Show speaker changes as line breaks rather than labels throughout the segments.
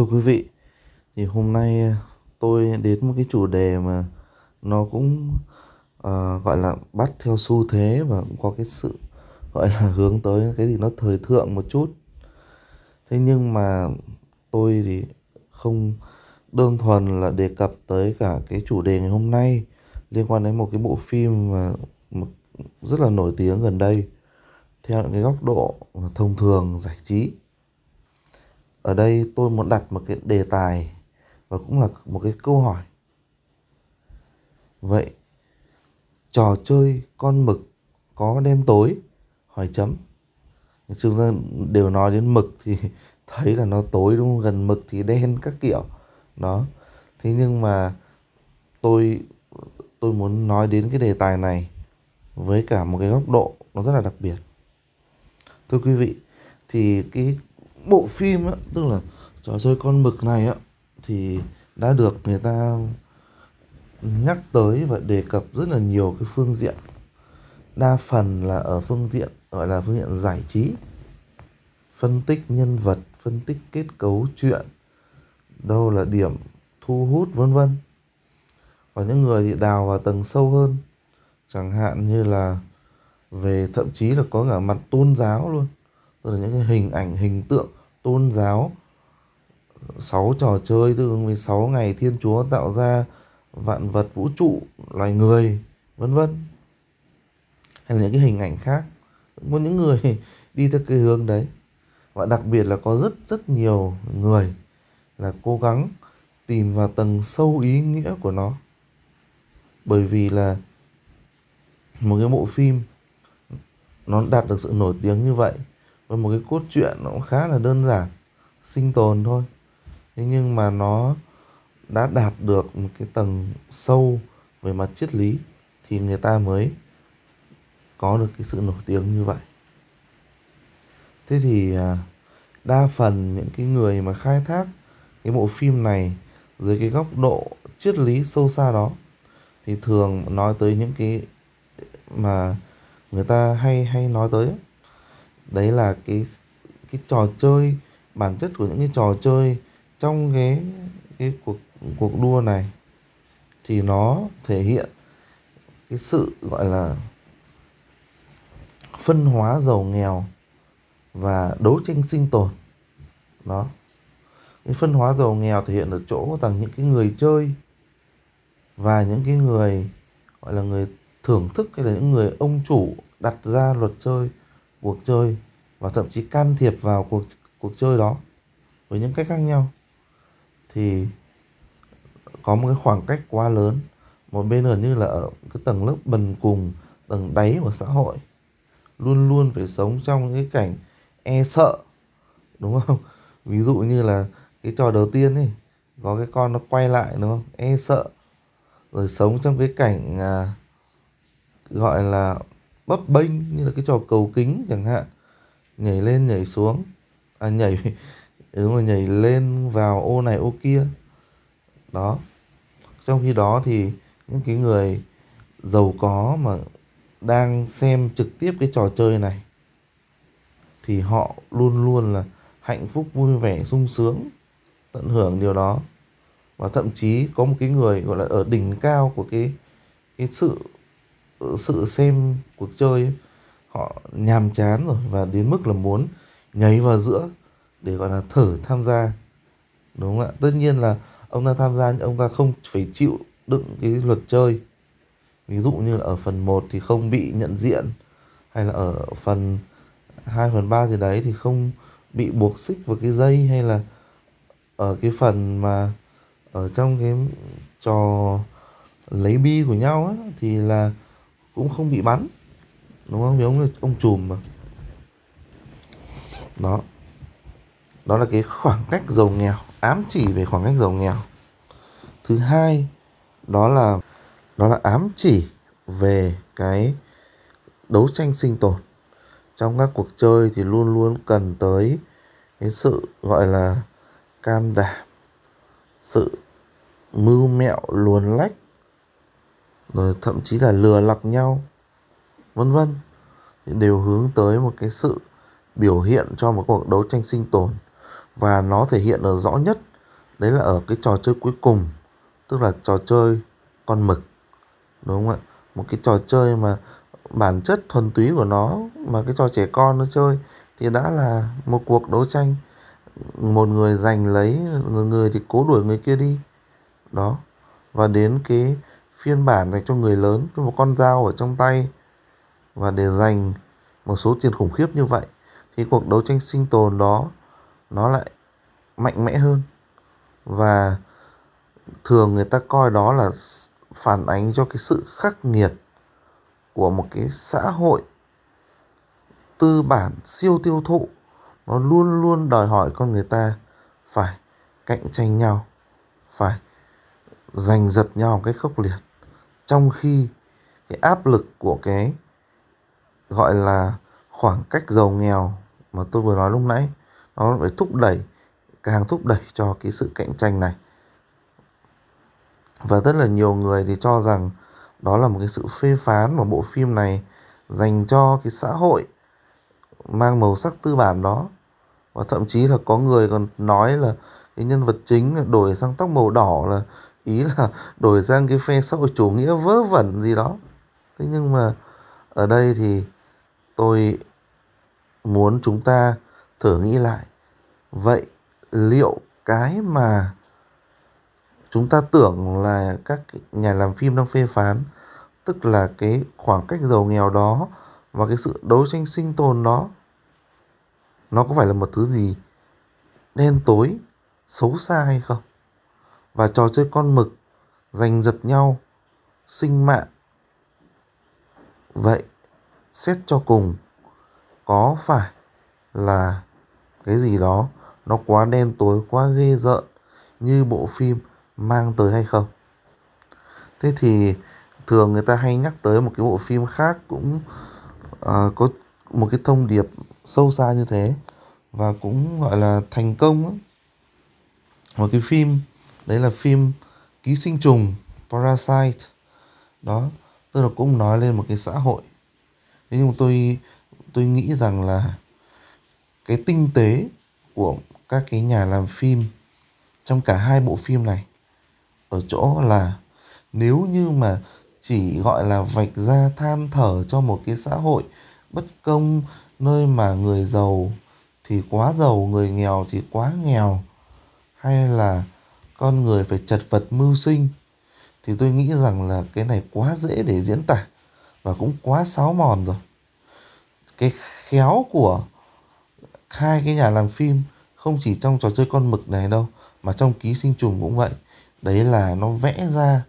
Thưa quý vị, thì hôm nay ờ, tôi đến một cái chủ đề mà nó cũng ờ, gọi là bắt theo xu thế và cũng có cái sự gọi là hướng tới cái gì nó thời thượng một chút. Thế nhưng mà tôi thì không đơn thuần là đề cập tới cả cái chủ đề ngày hôm nay liên quan đến một cái bộ phim mà mà rất là nổi tiếng gần đây theo những cái góc độ thông thường giải trí. Ở đây tôi muốn đặt một cái đề tài và cũng là một cái câu hỏi. Vậy trò chơi con mực có đen tối? Hỏi chấm. Chúng ta đều nói đến mực thì thấy là nó tối đúng không? Gần mực thì đen các kiểu. Đó. Thế nhưng mà tôi tôi muốn nói đến cái đề tài này với cả một cái góc độ nó rất là đặc biệt. Thưa quý vị, thì cái bộ phim á, tức là trò chơi con mực này á thì đã được người ta nhắc tới và đề cập rất là nhiều cái phương diện. Đa phần là ở phương diện gọi là phương diện giải trí. Phân tích nhân vật, phân tích kết cấu chuyện, đâu là điểm thu hút vân vân. và những người thì đào vào tầng sâu hơn, chẳng hạn như là về thậm chí là có cả mặt tôn giáo luôn tức là những cái hình ảnh, hình tượng, tôn giáo. Sáu trò chơi, tương ứng với sáu ngày thiên chúa tạo ra vạn vật vũ trụ, loài người, vân vân. Hay là những cái hình ảnh khác. Có những người đi theo cái hướng đấy. Và đặc biệt là có rất rất nhiều người là cố gắng tìm vào tầng sâu ý nghĩa của nó. Bởi vì là một cái bộ phim nó đạt được sự nổi tiếng như vậy với một cái cốt truyện nó cũng khá là đơn giản, sinh tồn thôi. Thế nhưng mà nó đã đạt được một cái tầng sâu về mặt triết lý thì người ta mới có được cái sự nổi tiếng như vậy. Thế thì à, đa phần những cái người mà khai thác cái bộ phim này dưới cái góc độ triết lý sâu xa đó thì thường nói tới những cái mà người ta hay hay nói tới đấy là cái cái trò chơi, bản chất của những cái trò chơi trong cái cái cuộc cuộc đua này thì nó thể hiện cái sự gọi là phân hóa giàu nghèo và đấu tranh sinh tồn. Đó. Cái phân hóa giàu nghèo thể hiện ở chỗ rằng những cái người chơi và những cái người, gọi là người thưởng thức hay là những người ông chủ đặt ra luật chơi cuộc chơi và thậm chí can thiệp vào cuộc cuộc chơi đó với những cách khác nhau. Thì có một cái khoảng cách quá lớn một bên gần như là ở cái tầng lớp bần cùng tầng đáy của xã hội. Luôn luôn phải sống trong những cái cảnh e sợ đúng không? Ví dụ như là cái trò đầu tiên ấy có cái con nó quay lại đúng không? E sợ. Rồi sống trong cái cảnh à, gọi là bấp bênh như là cái trò cầu kính chẳng hạn. Nhảy lên, nhảy xuống. À nhảy, đúng rồi, nhảy lên vào ô này, ô kia. Đó. Trong khi đó thì những cái người giàu có mà đang xem trực tiếp cái trò chơi này, thì họ luôn luôn là hạnh phúc, vui vẻ, sung sướng, tận hưởng điều đó. Và thậm chí có một cái người gọi là ở đỉnh cao của cái cái sự sự xem cuộc chơi ấy, họ nhàm chán rồi và đến mức là muốn nhảy vào giữa để gọi là thử tham gia. Đúng không ạ? Tất nhiên là ông ta tham gia nhưng ông ta không phải chịu đựng cái luật chơi. Ví dụ như là ở phần 1 thì không bị nhận diện hay là ở phần 2 phần 3 gì đấy thì không bị buộc xích vào cái dây hay là ở cái phần mà ở trong cái trò lấy bi của nhau á, thì là cũng không bị bắn. Đúng không? Vì ông ông chùm mà. Đó. Đó là cái khoảng cách giàu nghèo, ám chỉ về khoảng cách giàu nghèo. Thứ hai, đó là đó là ám chỉ về cái đấu tranh sinh tồn. Trong các cuộc chơi thì luôn luôn cần tới cái sự gọi là can đảm, sự mưu mẹo luồn lách rồi thậm chí là lừa lọc nhau, vân vân. Đều hướng tới một cái sự biểu hiện cho một cuộc đấu tranh sinh tồn. Và nó thể hiện ở rõ nhất, đấy là ở cái trò chơi cuối cùng, tức là trò chơi con mực, đúng không ạ? Một cái trò chơi mà bản chất thuần túy của nó, mà cái trò trẻ con nó chơi, thì đã là một cuộc đấu tranh. Một người giành lấy, người người thì cố đuổi người kia đi. Đó. Và đến cái phiên bản dành cho người lớn với một con dao ở trong tay. Và để giành một số tiền khủng khiếp như vậy, thì cuộc đấu tranh sinh tồn đó, nó lại mạnh mẽ hơn. Và thường người ta coi đó là phản ánh cho cái sự khắc nghiệt của một cái xã hội tư bản siêu tiêu thụ. Nó luôn luôn đòi hỏi con người ta phải cạnh tranh nhau, phải giành giật nhau một cách khốc liệt trong khi cái áp lực của cái, gọi là khoảng cách giàu nghèo mà tôi vừa nói lúc nãy, nó phải thúc đẩy, càng thúc đẩy cho cái sự cạnh tranh này. Và rất là nhiều người thì cho rằng đó là một cái sự phê phán mà bộ phim này dành cho cái xã hội mang màu sắc tư bản đó. Và thậm chí là có người còn nói là cái nhân vật chính đổi sang tóc màu đỏ là ý là đổi sang cái phe xã hội chủ nghĩa vớ vẩn gì đó. Thế nhưng mà ở đây thì tôi muốn chúng ta thử nghĩ lại. Vậy liệu cái mà chúng ta tưởng là các nhà làm phim đang phê phán, tức là cái khoảng cách giàu nghèo đó và cái sự đấu tranh sinh tồn đó, nó có phải là một thứ gì đen tối, xấu xa hay không? Và trò chơi con mực giành giật nhau sinh mạng vậy xét cho cùng có phải là cái gì đó nó quá đen tối quá ghê rợn như bộ phim mang tới hay không thế thì thường người ta hay nhắc tới một cái bộ phim khác cũng uh, có một cái thông điệp sâu xa như thế và cũng gọi là thành công ấy. một cái phim đấy là phim ký sinh trùng, parasite. Đó tức là cũng nói lên một cái xã hội. Thế nhưng mà tôi tôi nghĩ rằng là cái tinh tế của các cái nhà làm phim trong cả hai bộ phim này ở chỗ là nếu như mà chỉ gọi là vạch ra than thở cho một cái xã hội bất công, nơi mà người giàu thì quá giàu, người nghèo thì quá nghèo, hay là con người phải chật vật mưu sinh, thì tôi nghĩ rằng là cái này quá dễ để diễn tả và cũng quá sáo mòn rồi. Cái khéo của hai cái nhà làm phim không chỉ trong trò chơi con mực này đâu, mà trong ký sinh trùng cũng vậy. Đấy là nó vẽ ra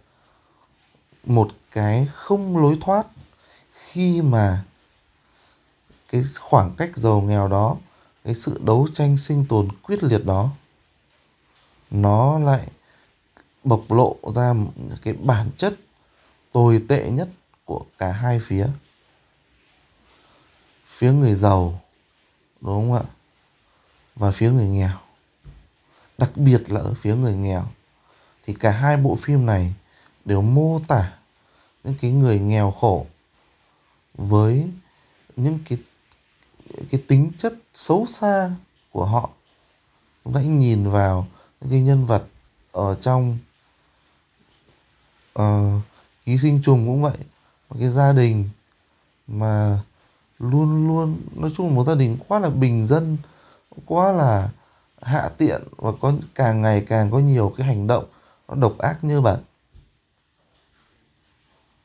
một cái không lối thoát khi mà cái khoảng cách giàu nghèo đó, cái sự đấu tranh sinh tồn quyết liệt đó nó lại bộc lộ ra cái bản chất tồi tệ nhất của cả hai phía. Phía người giàu, đúng không ạ? Và phía người nghèo. Đặc biệt là ở phía người nghèo, thì cả hai bộ phim này đều mô tả những cái người nghèo khổ với những cái cái tính chất xấu xa của họ. Chúng ta hãy nhìn vào những cái nhân vật ở trong uh, ký sinh trùng cũng vậy. Một cái gia đình mà luôn luôn nói chung là một gia đình quá là bình dân quá là hạ tiện và có càng ngày càng có nhiều cái hành động nó độc ác như bẩn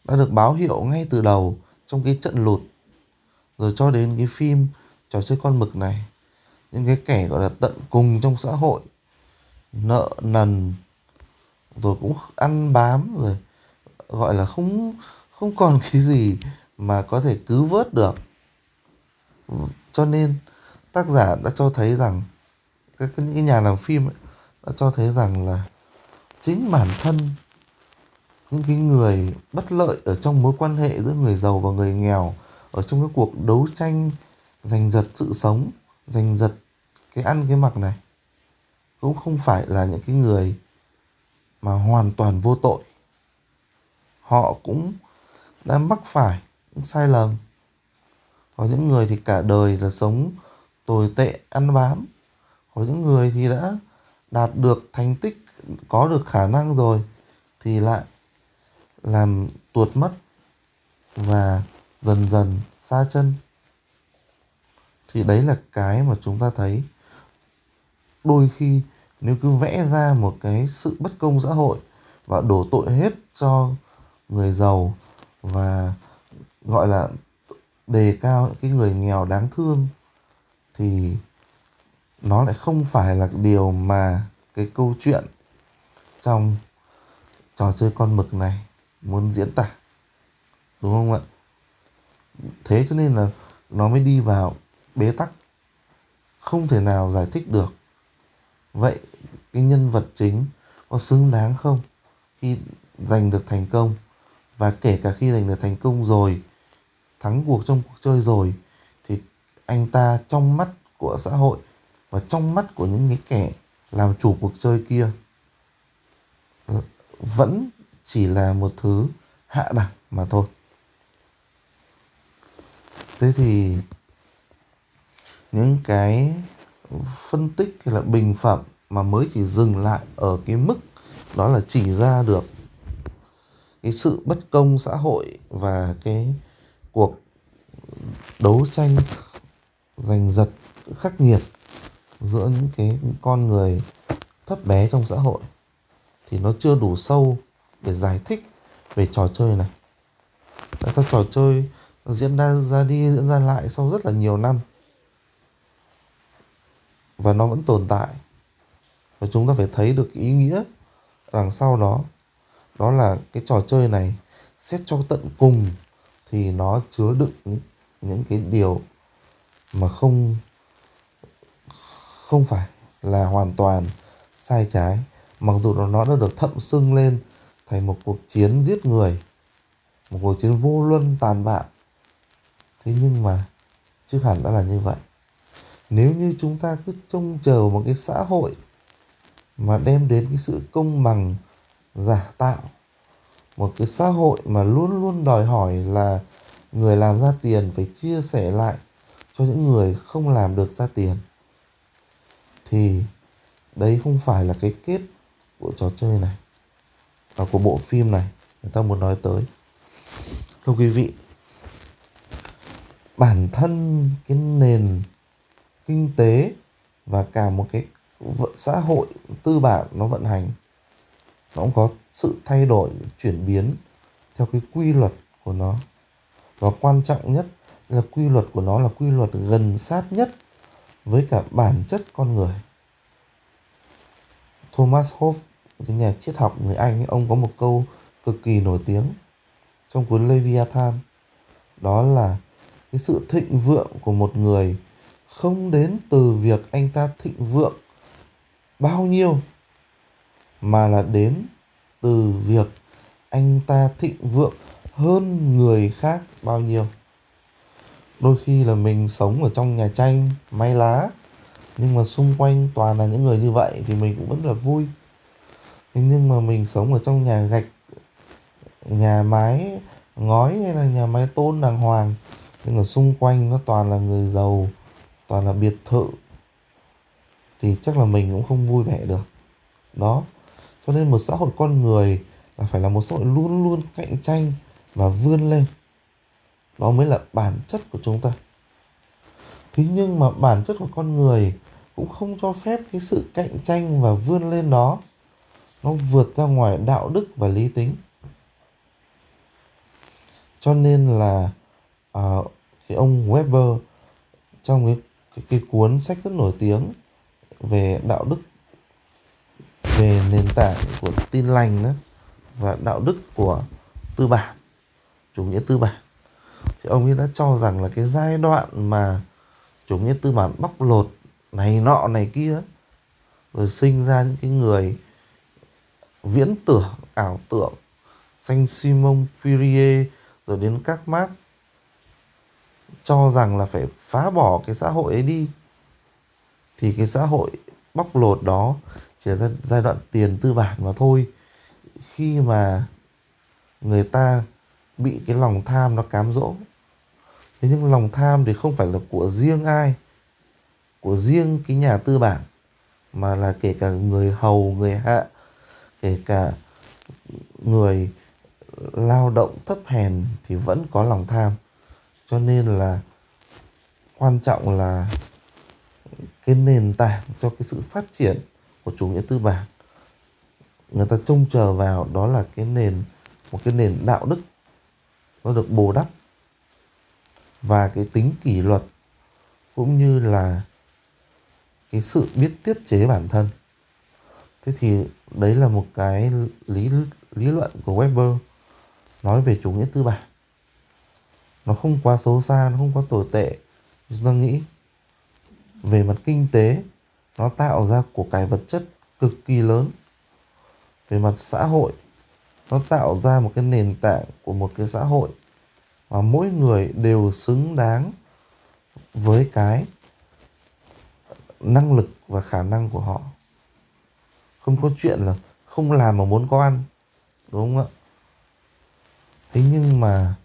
đã được báo hiệu ngay từ đầu trong cái trận lụt rồi cho đến cái phim trò chơi con mực này. Những cái kẻ gọi là tận cùng trong xã hội nợ nần rồi cũng ăn bám rồi. Gọi là không không còn cái gì mà có thể cứu vớt được. Cho nên tác giả đã cho thấy rằng các những nhà làm phim ấy, đã cho thấy rằng là chính bản thân những cái người bất lợi ở trong mối quan hệ giữa người giàu và người nghèo ở trong cái cuộc đấu tranh giành giật sự sống giành giật cái ăn cái mặc này cũng không phải là những cái người mà hoàn toàn vô tội. Họ cũng đã mắc phải những sai lầm. Có những người thì cả đời là sống tồi tệ, ăn bám. Có những người thì đã đạt được thành tích, có được khả năng rồi thì lại làm tuột mất và dần dần xa chân. Thì đấy là cái mà chúng ta thấy đôi khi nếu cứ vẽ ra một cái sự bất công xã hội và đổ tội hết cho người giàu và, gọi là, đề cao những cái người nghèo đáng thương, thì nó lại không phải là điều mà cái câu chuyện trong trò chơi con mực này muốn diễn tả. Đúng không ạ? Thế cho nên là nó mới đi vào bế tắc, không thể nào giải thích được vậy cái nhân vật chính có xứng đáng không khi giành được thành công? Và kể cả khi giành được thành công rồi, thắng cuộc trong cuộc chơi rồi, thì anh ta trong mắt của xã hội và trong mắt của những cái kẻ làm chủ cuộc chơi kia ờ, vẫn chỉ là một thứ hạ đẳng mà thôi. Thế thì những cái phân tích hay là bình phẩm mà mới chỉ dừng lại ở cái mức đó là chỉ ra được cái sự bất công xã hội và cái cuộc đấu tranh giành giật khắc nghiệt giữa những cái con người thấp bé trong xã hội thì nó chưa đủ sâu để giải thích về trò chơi này. Tại sao trò chơi diễn ra ra đi, diễn ra lại sau rất là nhiều năm? Và nó vẫn tồn tại. Và chúng ta phải thấy được ý nghĩa đằng sau đó đó là cái trò chơi này xét cho tận cùng thì nó chứa đựng những, những cái điều mà không không phải là hoàn toàn sai trái. Mặc dù nó đã được thậm sưng lên thành một cuộc chiến giết người một cuộc chiến vô luân tàn bạo. Thế nhưng mà chưa hẳn đã là như vậy nếu như chúng ta cứ trông chờ một cái xã hội mà đem đến cái sự công bằng, giả tạo, một cái xã hội mà luôn luôn đòi hỏi là người làm ra tiền phải chia sẻ lại cho những người không làm được ra tiền, thì đấy không phải là cái kết của trò chơi này và của bộ phim này người ta muốn nói tới. Thưa quý vị, bản thân cái nền kinh tế và cả một cái xã hội tư bản nó vận hành, nó cũng có sự thay đổi, chuyển biến theo cái quy luật của nó. Và quan trọng nhất là quy luật của nó là quy luật gần sát nhất với cả bản chất con người. Thomas Hobbes, cái nhà triết học người Anh ông có một câu cực kỳ nổi tiếng trong cuốn Leviathan. Đó là cái sự thịnh vượng của một người không đến từ việc anh ta thịnh vượng bao nhiêu, mà là đến từ việc anh ta thịnh vượng hơn người khác bao nhiêu. Đôi khi là mình sống ở trong nhà tranh, may lá, nhưng mà xung quanh toàn là những người như vậy thì mình cũng vẫn là vui. Nhưng mà mình sống ở trong nhà gạch, nhà mái ngói hay là nhà mái tôn đàng hoàng, nhưng ở xung quanh nó toàn là người giàu toàn là biệt thự thì chắc là mình cũng không vui vẻ được. Đó. Cho nên một xã hội con người là phải là một xã hội luôn luôn cạnh tranh và vươn lên. Đó mới là bản chất của chúng ta. Thế nhưng mà bản chất của con người cũng không cho phép cái sự cạnh tranh và vươn lên đó nó vượt ra ngoài đạo đức và lý tính. Cho nên là uh, cái ông Weber trong cái, cái cái cuốn sách rất nổi tiếng về đạo đức, về nền tảng của tin lành đó và đạo đức của tư bản, chủ nghĩa tư bản. Thì ông ấy đã cho rằng là cái giai đoạn mà chủ nghĩa tư bản bóc lột này nọ này kia, rồi sinh ra những cái người viễn tưởng, ảo tưởng, Saint Simon Fourier rồi đến các Marx cho rằng là phải phá bỏ cái xã hội ấy đi, thì cái xã hội bóc lột đó chỉ là giai đoạn tiền tư bản mà thôi. Khi mà người ta bị cái lòng tham nó cám dỗ, thế nhưng lòng tham thì không phải là của riêng ai, của riêng cái nhà tư bản, mà là kể cả người hầu, người hạ, kể cả người lao động thấp hèn thì vẫn có lòng tham cho nên là quan trọng là cái nền tảng cho cái sự phát triển của chủ nghĩa tư bản. Người ta trông chờ vào đó là cái nền, một cái nền đạo đức. Nó được bù đắp. Và cái tính kỷ luật cũng như là cái sự biết tiết chế bản thân. Thế thì đấy là một cái lý lý luận của Weber nói về chủ nghĩa tư bản nó không quá xấu xa, nó không quá tồi tệ. Chúng ta nghĩ về mặt kinh tế, nó tạo ra của cải vật chất cực kỳ lớn. Về mặt xã hội, nó tạo ra một cái nền tảng của một cái xã hội mà mỗi người đều xứng đáng với cái năng lực và khả năng của họ. Không có chuyện là không làm mà muốn có ăn, đúng không ạ? Thế nhưng mà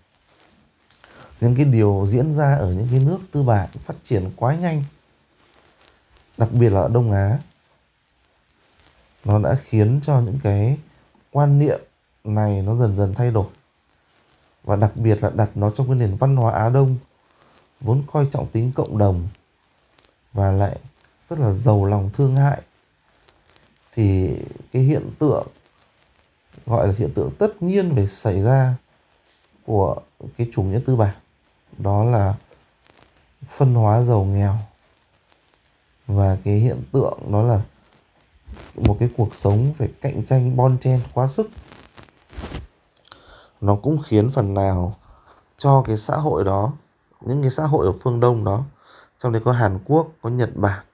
những cái điều diễn ra ở những cái nước tư bản phát triển quá nhanh, đặc biệt là ở đông á, nó đã khiến cho những cái quan niệm này nó dần dần thay đổi. Và đặc biệt là đặt nó trong cái nền văn hóa Á Đông, vốn coi trọng tính cộng đồng và lại rất là giàu lòng thương hại, thì cái hiện tượng, gọi là hiện tượng tất nhiên phải xảy ra của cái chủ nghĩa tư bản đó là phân hóa giàu nghèo. Và cái hiện tượng đó là một cái cuộc sống phải cạnh tranh, bon chen quá sức. Nó cũng khiến phần nào cho cái xã hội đó, những cái xã hội ở phương đông đó, trong đấy có hàn quốc, có nhật bản,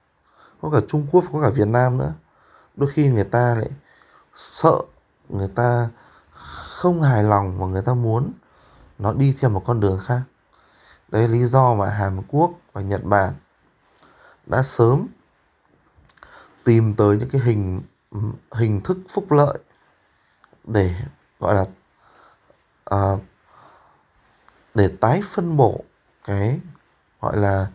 có cả trung quốc, có cả việt nam nữa. Đôi khi người ta lại sợ, người ta không hài lòng và người ta muốn nó đi theo một con đường khác đấy là lý do mà hàn quốc và nhật bản đã sớm tìm tới những cái hình hình thức phúc lợi để gọi là à, để tái phân bổ cái gọi là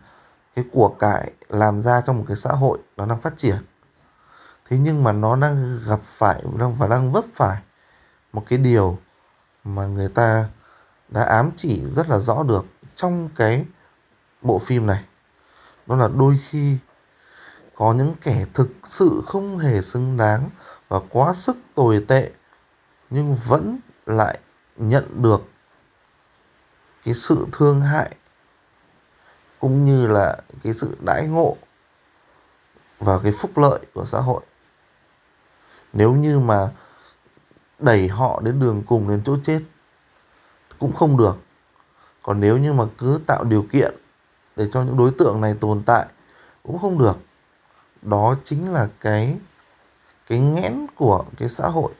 cái của cải làm ra trong một cái xã hội nó đang phát triển. Thế nhưng mà nó đang gặp phải đang và đang vấp phải một cái điều mà người ta đã ám chỉ rất là rõ được trong cái bộ phim này, đó là đôi khi có những kẻ thực sự không hề xứng đáng và quá sức tồi tệ, nhưng vẫn lại nhận được cái sự thương hại cũng như là cái sự đãi ngộ và cái phúc lợi của xã hội. Nếu như mà đẩy họ đến đường cùng, đến chỗ chết cũng không được còn nếu như mà cứ tạo điều kiện để cho những đối tượng này tồn tại, cũng không được. Đó chính là cái cái nghẽn của cái xã hội,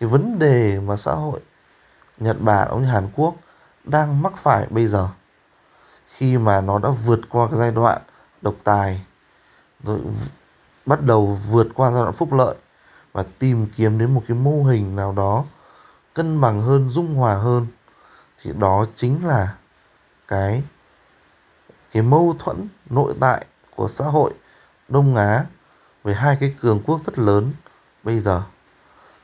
cái vấn đề mà xã hội Nhật Bản cũng như Hàn Quốc đang mắc phải bây giờ. Khi mà nó đã vượt qua cái giai đoạn độc tài, rồi bắt đầu vượt qua giai đoạn phúc lợi và tìm kiếm đến một cái mô hình nào đó cân bằng hơn, dung hòa hơn thì đó chính là cái cái mâu thuẫn nội tại của xã hội Đông Á với hai cái cường quốc rất lớn bây giờ.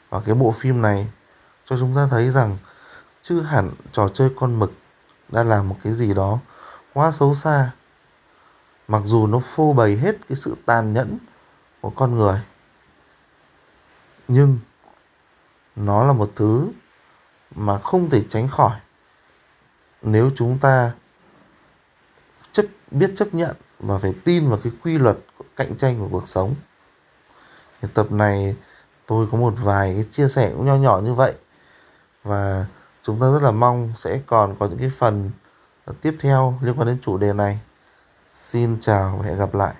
Và cái bộ phim này cho chúng ta thấy rằng chứ hẳn trò chơi con mực đã làm một cái gì đó quá xấu xa. Mặc dù nó phô bày hết cái sự tàn nhẫn của con người, nhưng nó là một thứ mà không thể tránh khỏi nếu chúng ta chấp, biết chấp nhận và phải tin vào cái quy luật cạnh tranh của cuộc sống, thì tập này tôi có một vài cái chia sẻ cũng nho nhỏ như vậy. Và chúng ta rất là mong sẽ còn có những cái phần tiếp theo liên quan đến chủ đề này. Xin chào và hẹn gặp lại.